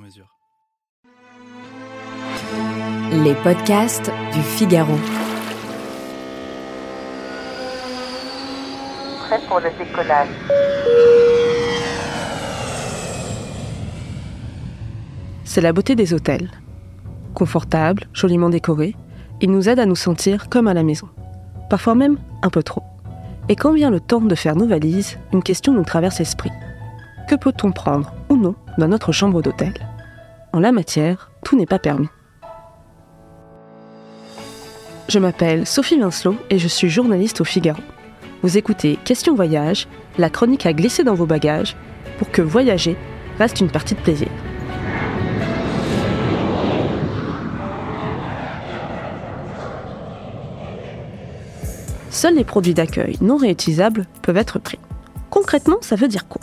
mesure. Les podcasts du Figaro. Prêt pour le décollage. C'est la beauté des hôtels. Confortables, joliment décorés, ils nous aident à nous sentir comme à la maison. Parfois même un peu trop. Et quand vient le temps de faire nos valises, une question nous traverse l'esprit. Que peut-on prendre ou non dans notre chambre d'hôtel? En la matière, tout n'est pas permis. Je m'appelle Sophie Vincelot et je suis journaliste au Figaro. Vous écoutez Question Voyage, la chronique à glisser dans vos bagages pour que voyager reste une partie de plaisir. Seuls les produits d'accueil non réutilisables peuvent être pris. Concrètement, ça veut dire quoi?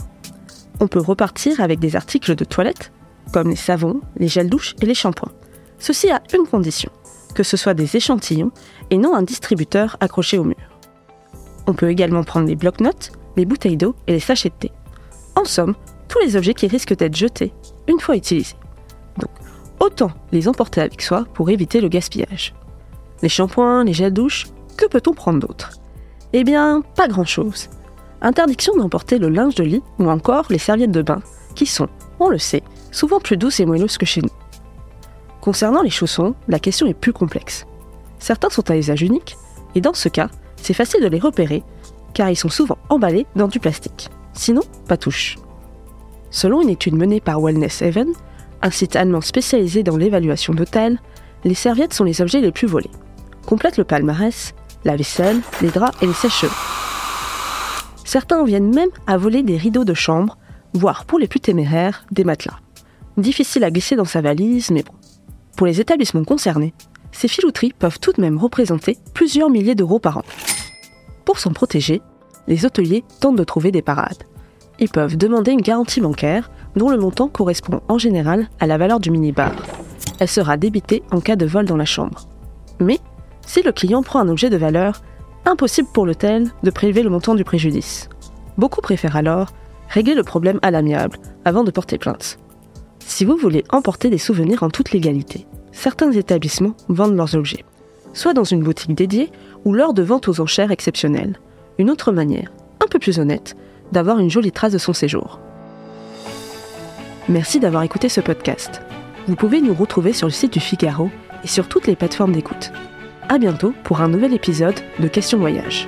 On peut repartir avec des articles de toilette, comme les savons, les gels douche et les shampoings. Ceci à une condition, que ce soit des échantillons et non un distributeur accroché au mur. On peut également prendre les blocs-notes, les bouteilles d'eau et les sachets de thé. En somme, tous les objets qui risquent d'être jetés une fois utilisés. Donc, autant les emporter avec soi pour éviter le gaspillage. Les shampoings, les gels douche, que peut-on prendre d'autre? Eh bien, pas grand-chose. Interdiction d'emporter le linge de lit ou encore les serviettes de bain, qui sont, on le sait, souvent plus douces et moelleuses que chez nous. Concernant les chaussons, la question est plus complexe. Certains sont à usage unique, et dans ce cas, c'est facile de les repérer, car ils sont souvent emballés dans du plastique. Sinon, pas touche. Selon une étude menée par Wellness Haven, un site allemand spécialisé dans l'évaluation d'hôtels, les serviettes sont les objets les plus volés. Complète le palmarès, la vaisselle, les draps et les sèches Certains en viennent même à voler des rideaux de chambre, voire pour les plus téméraires, des matelas. Difficile à glisser dans sa valise, mais bon. Pour les établissements concernés, ces filouteries peuvent tout de même représenter plusieurs milliers d'euros par an. Pour s'en protéger, les hôteliers tentent de trouver des parades. Ils peuvent demander une garantie bancaire dont le montant correspond en général à la valeur du minibar. Elle sera débitée en cas de vol dans la chambre. Mais si le client prend un objet de valeur, impossible pour l'hôtel de prélever le montant du préjudice. Beaucoup préfèrent alors régler le problème à l'amiable avant de porter plainte. Si vous voulez emporter des souvenirs en toute légalité, certains établissements vendent leurs objets, soit dans une boutique dédiée ou lors de ventes aux enchères exceptionnelles. Une autre manière, un peu plus honnête, d'avoir une jolie trace de son séjour. Merci d'avoir écouté ce podcast. Vous pouvez nous retrouver sur le site du Figaro et sur toutes les plateformes d'écoute. À bientôt pour un nouvel épisode de Questions Voyage.